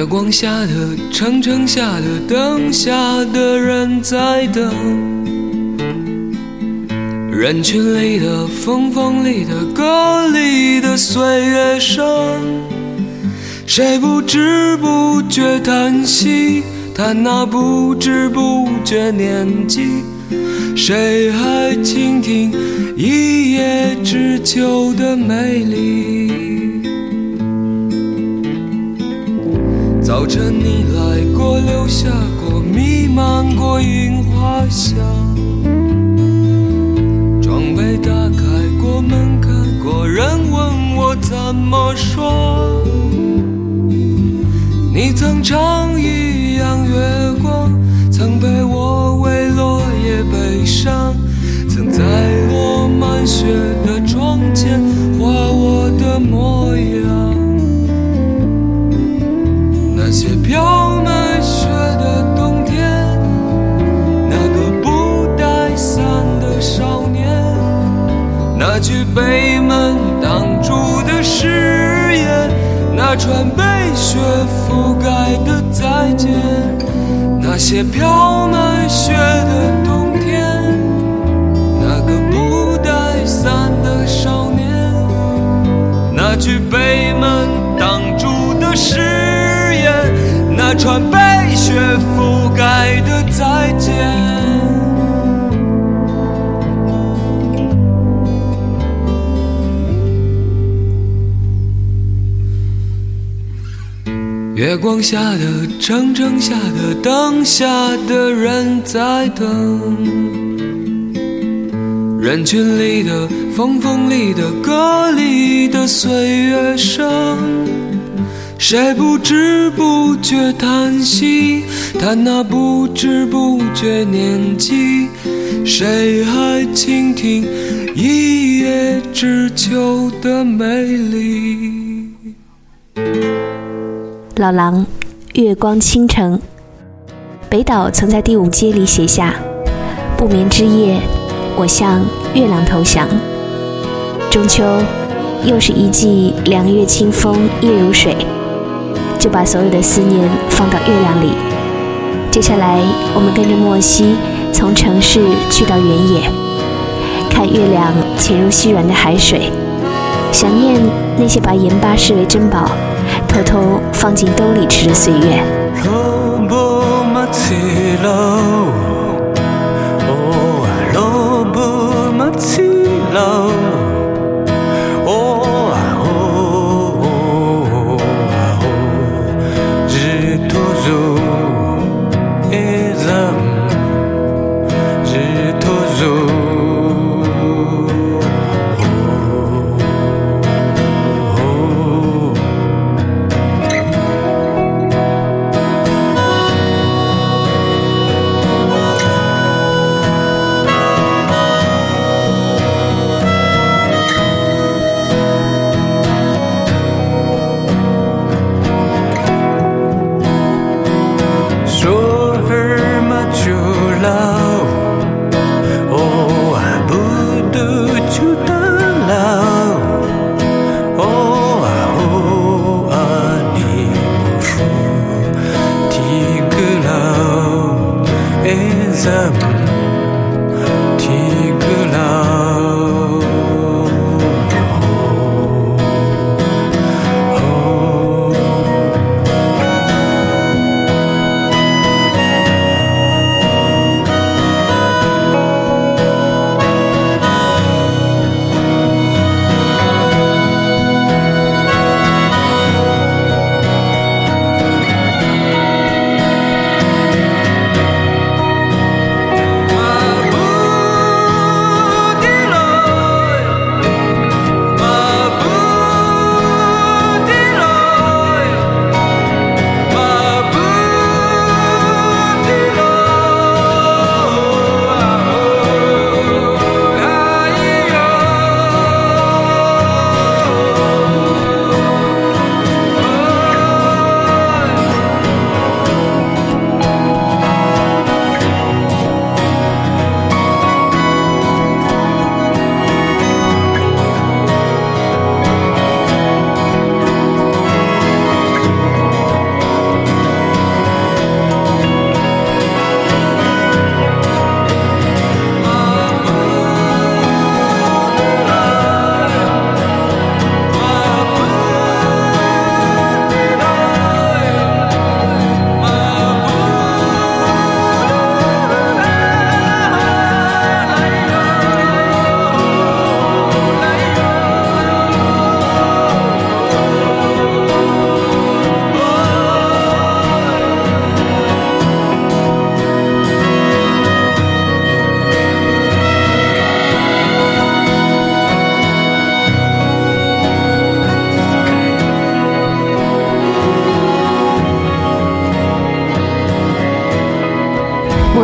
月光下的城，城下的灯下的人在等，人群里的风，风里的歌里的岁月声，谁不知不觉叹息，叹那不知不觉年纪，谁还倾听一叶知秋的美丽？早晨你来过，留下过，弥漫过樱花香。窗被打开过，门开过，人问我怎么说。你曾唱一样月光，曾陪我为落叶悲伤，曾在落满雪被门挡住的誓言，那串被雪覆盖的再见，那些飘满雪的冬天，那个不带伞的少年，那句被门挡住的誓言，那串被雪覆盖的再见。光下的城，城下的灯下的人在等，人群里的风，风里的歌里的岁月声，谁不知不觉叹息，叹那不知不觉年纪，谁还倾听一叶知秋的美丽？老狼，月光倾城。北岛曾在第五街里写下：“不眠之夜，我向月亮投降。”中秋，又是一季凉月清风夜如水，就把所有的思念放到月亮里。接下来，我们跟着莫西从城市去到原野，看月亮潜入细软的海水，想念那些把盐巴视为珍宝。偷偷放进兜里吃的岁月。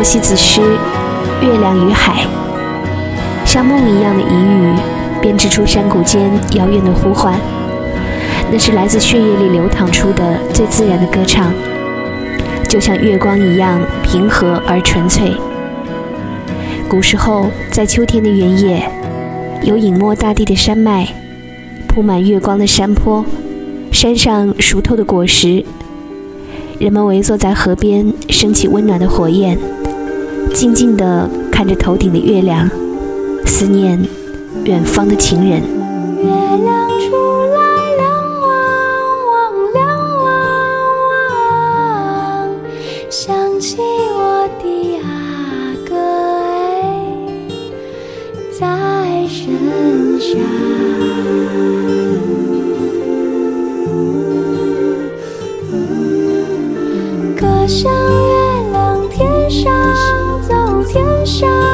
西子诗《月亮与海》，像梦一样的呓语，编织出山谷间遥远的呼唤。那是来自血液里流淌出的最自然的歌唱，就像月光一样平和而纯粹。古时候，在秋天的原野，有隐没大地的山脉，铺满月光的山坡，山上熟透的果实。人们围坐在河边，升起温暖的火焰，静静地看着头顶的月亮，思念远方的情人。月亮出来亮汪汪，亮汪汪，想起我的阿哥哎，在深山。歌 show.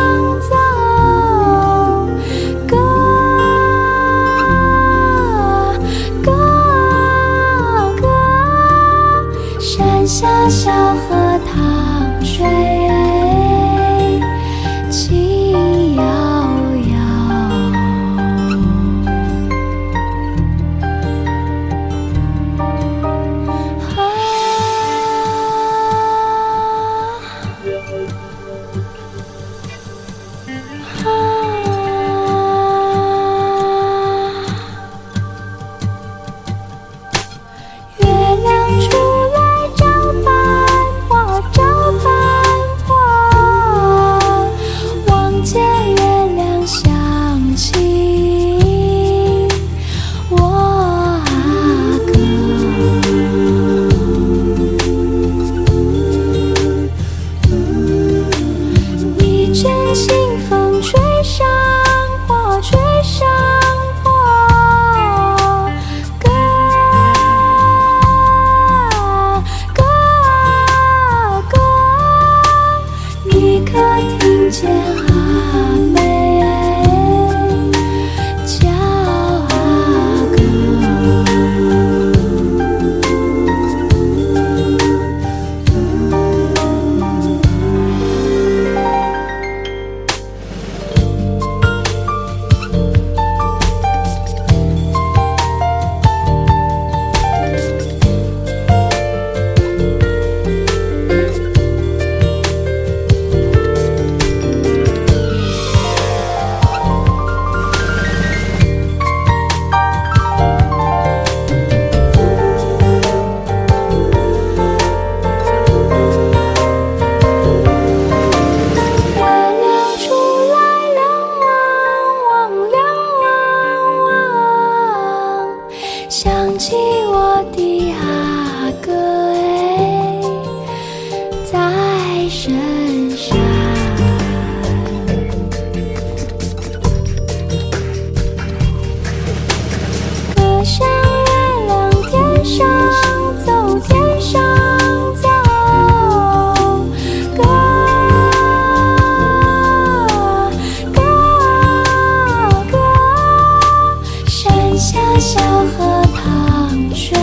水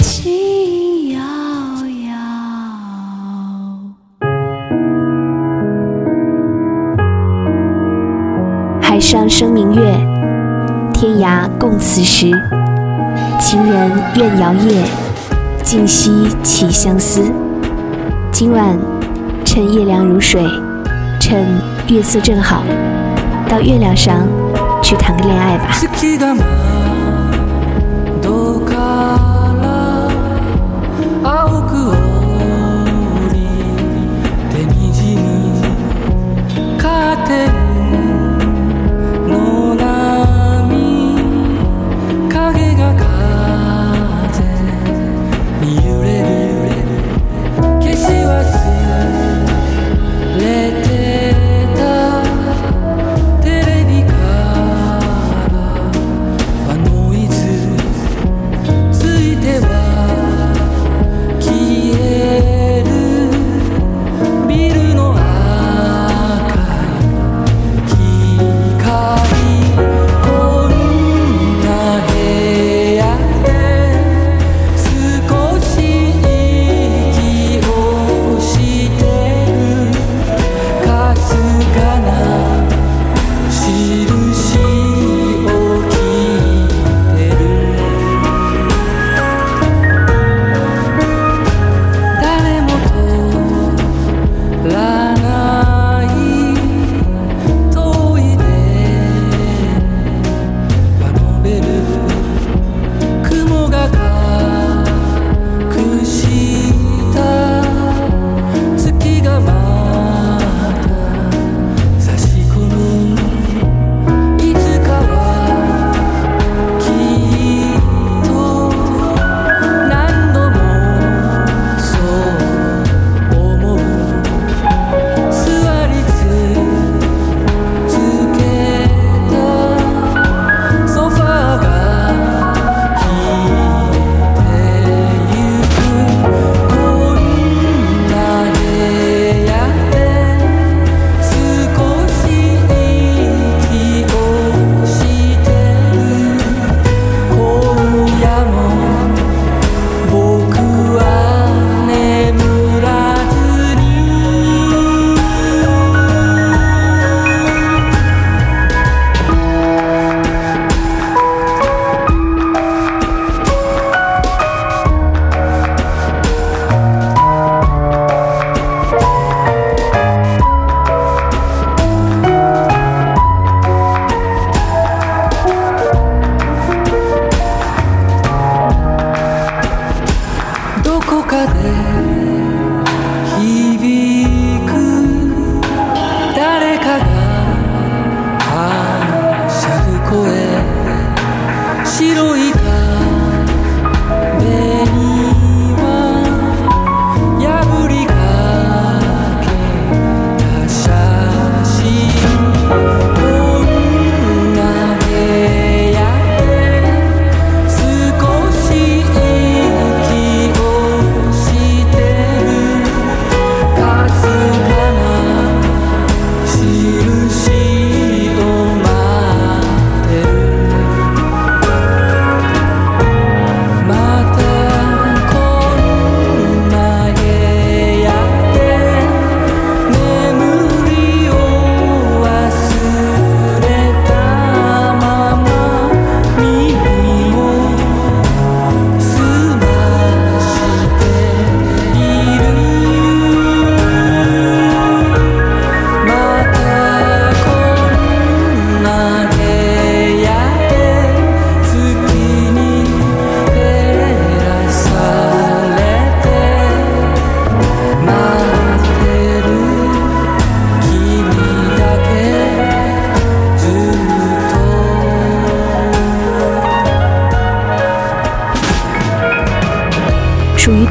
轻摇摇。海上生明月，天涯共此时。情人怨遥夜，竟夕起相思。今晚趁夜凉如水，趁月色正好，到月亮上去谈个恋爱吧。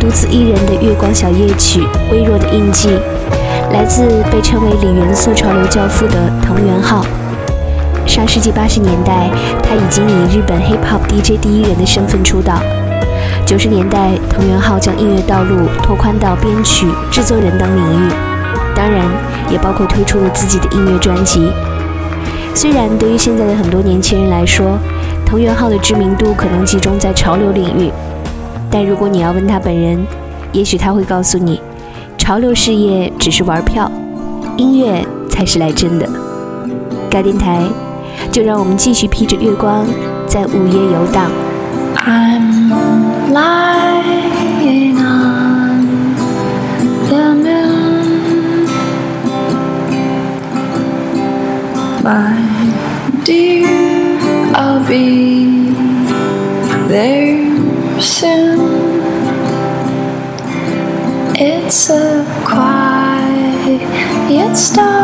独自一人的月光小夜曲《微弱的印记》，来自被称为李元素潮流教父的藤原浩。上世纪八十年代，他已经以日本 hip hop DJ 第一人的身份出道。九十年代，藤原浩将音乐道路拓宽到编曲、制作人等领域，当然也包括推出了自己的音乐专辑。虽然对于现在的很多年轻人来说，藤原浩的知名度可能集中在潮流领域，但如果你要问他本人，也许他会告诉你，潮流事业只是玩票，音乐才是来真的。该电台，就让我们继续披着月光，在午夜游荡。I'm lying on the moon, my dear. I'll be surprise, yet stop.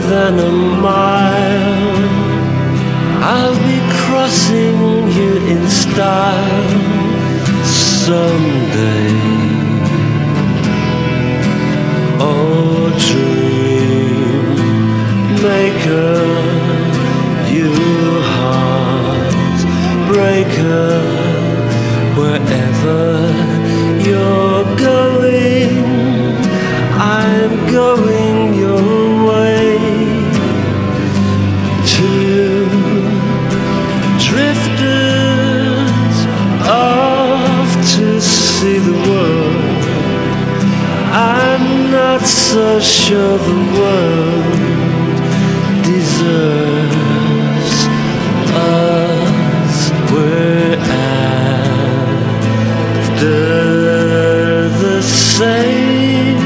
Than a mile. I'll be crossing you in style someday. Oh, dream maker, you heart breaker wherever you're going, I'm going so sure the world deserves us. We're after the same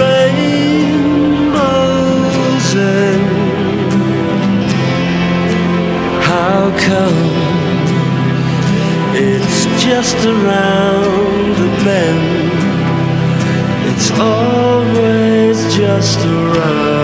rainbows and how come it's just around the bend? Just around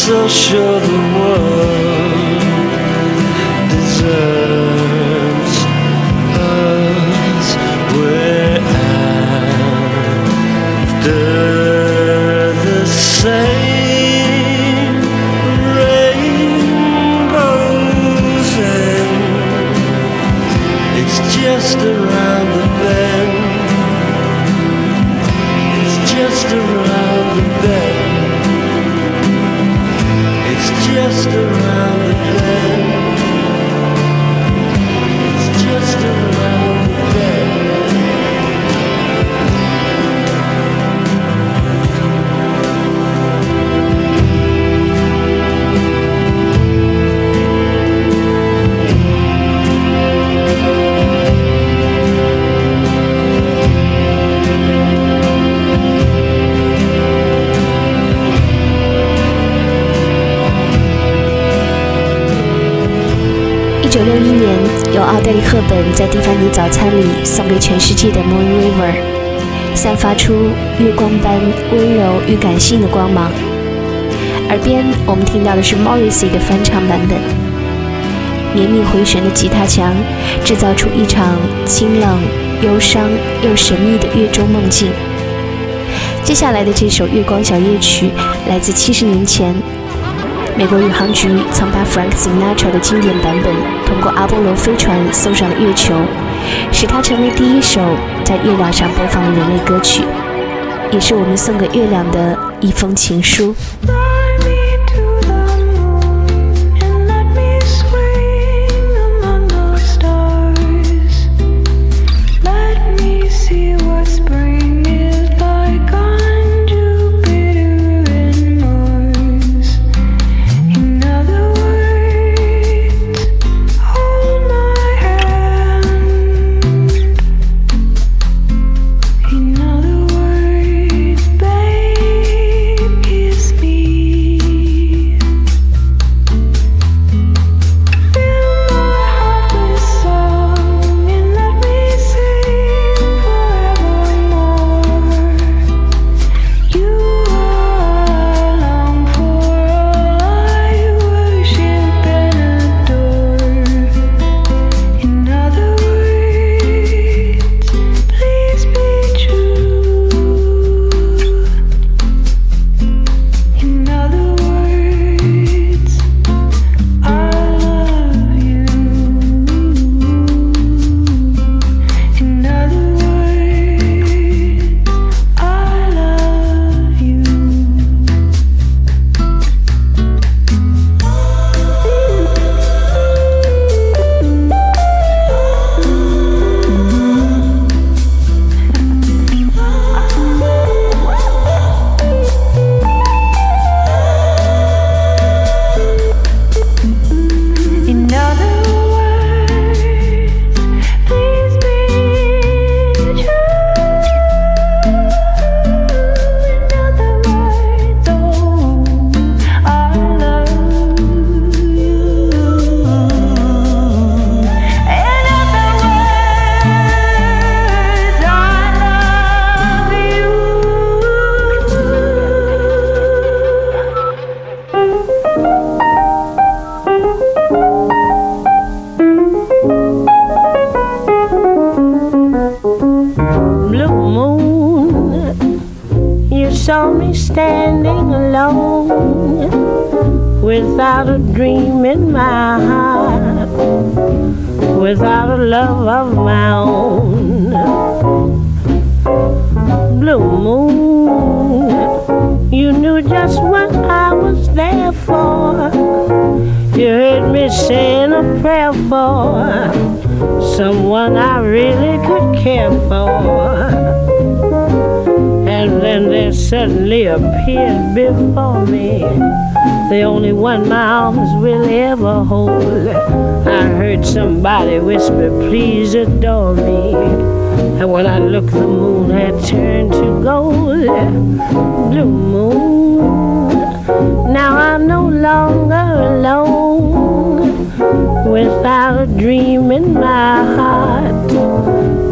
touch of the world 九六一年，由奥黛丽·赫本在蒂凡尼早餐里送给全世界的《Moon River》，散发出月光般温柔与感性的光芒。耳边我们听到的是 Morrissey 的翻唱版本，绵密回旋的吉他墙，制造出一场清冷、忧伤又神秘的月中梦境。接下来的这首《月光小夜曲》来自七十年前，美国宇航局曾把 Frank Sinatra 的经典版本通过阿波罗飞船送上了月球，使它成为第一首在月亮上播放的人类歌曲，也是我们送给月亮的一封情书。I really could care for. And then there suddenly appeared before me the only one my arms will ever hold. I heard somebody whisper, Please adore me. And when I looked, the moon had turned to gold. Blue moon, now I'm no longer alone without a dream in my heart,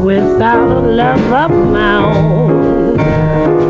without a love of my own.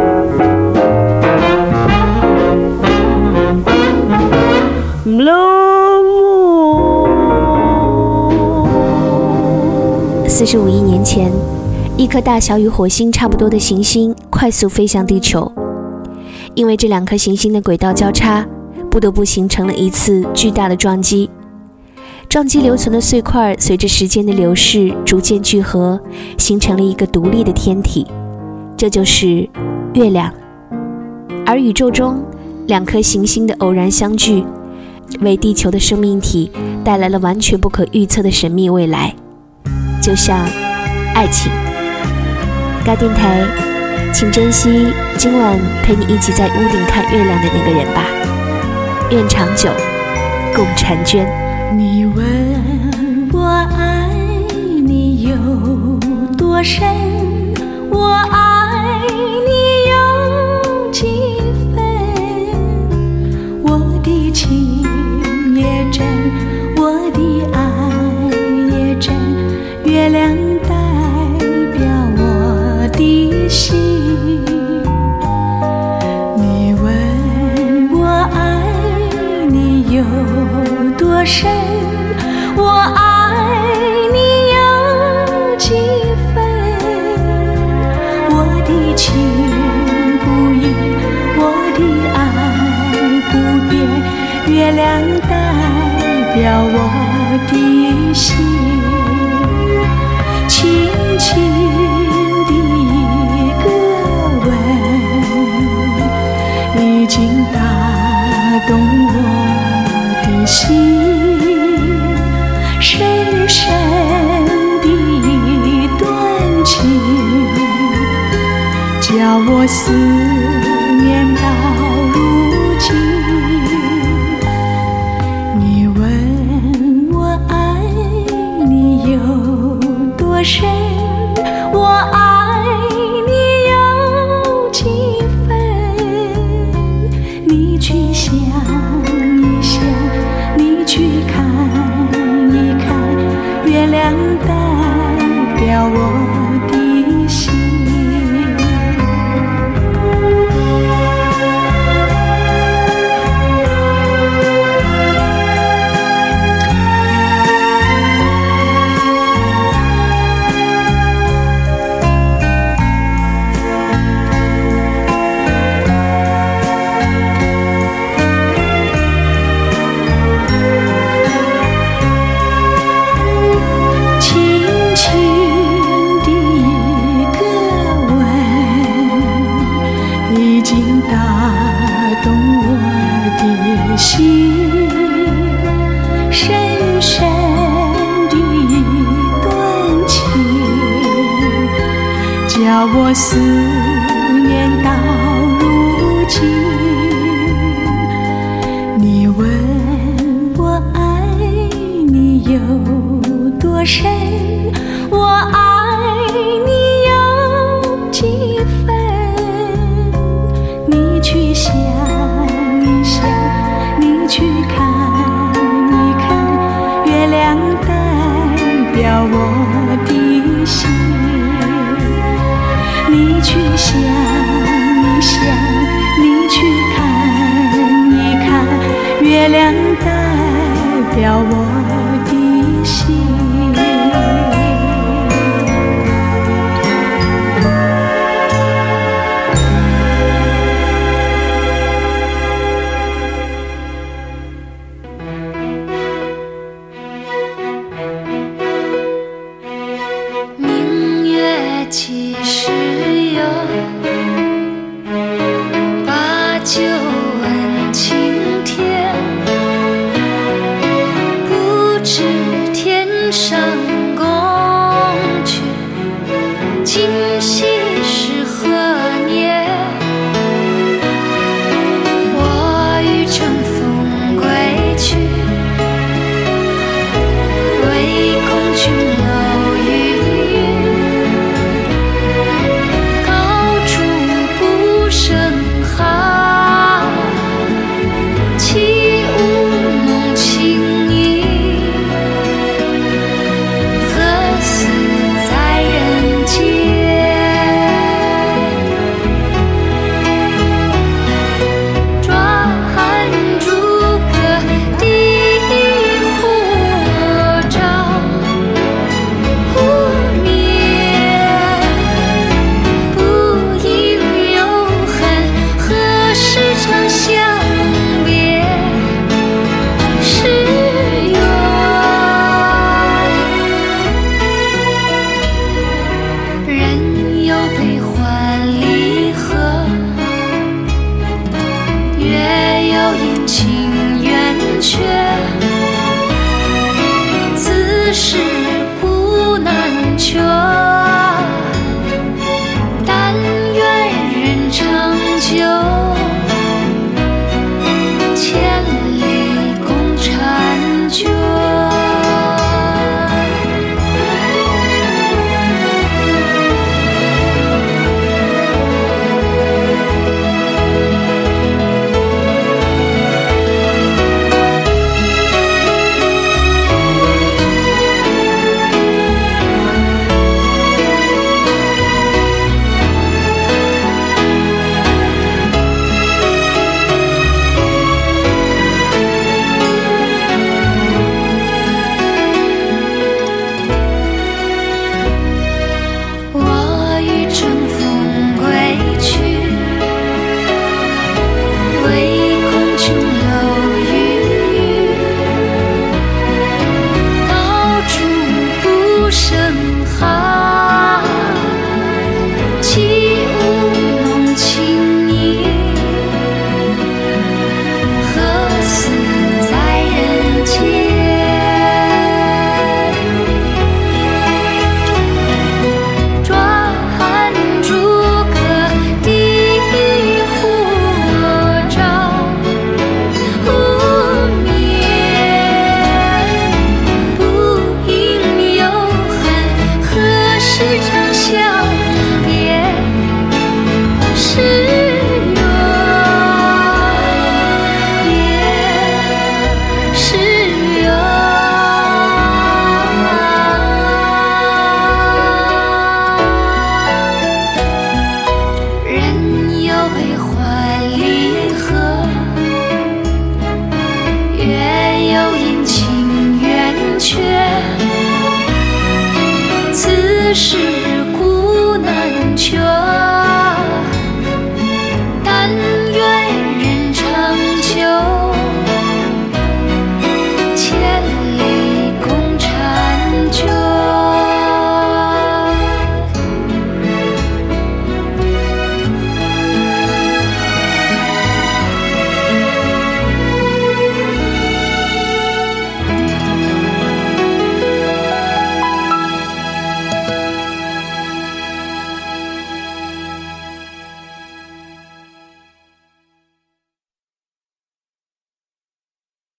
四十五亿年前，一颗大小与火星差不多的行星快速飞向地球，因为这两颗行星的轨道交叉，不得不形成了一次巨大的撞击。撞击留存的碎块随着时间的流逝逐渐聚合，形成了一个独立的天体，这就是月亮。而宇宙中两颗行星的偶然相聚，为地球的生命体带来了完全不可预测的神秘未来，就像爱情。该电台，请珍惜今晚陪你一起在屋顶看月亮的那个人吧。愿长久，共婵娟。你问我爱你有多深，我爱你有几分？我的情我的爱也真，月亮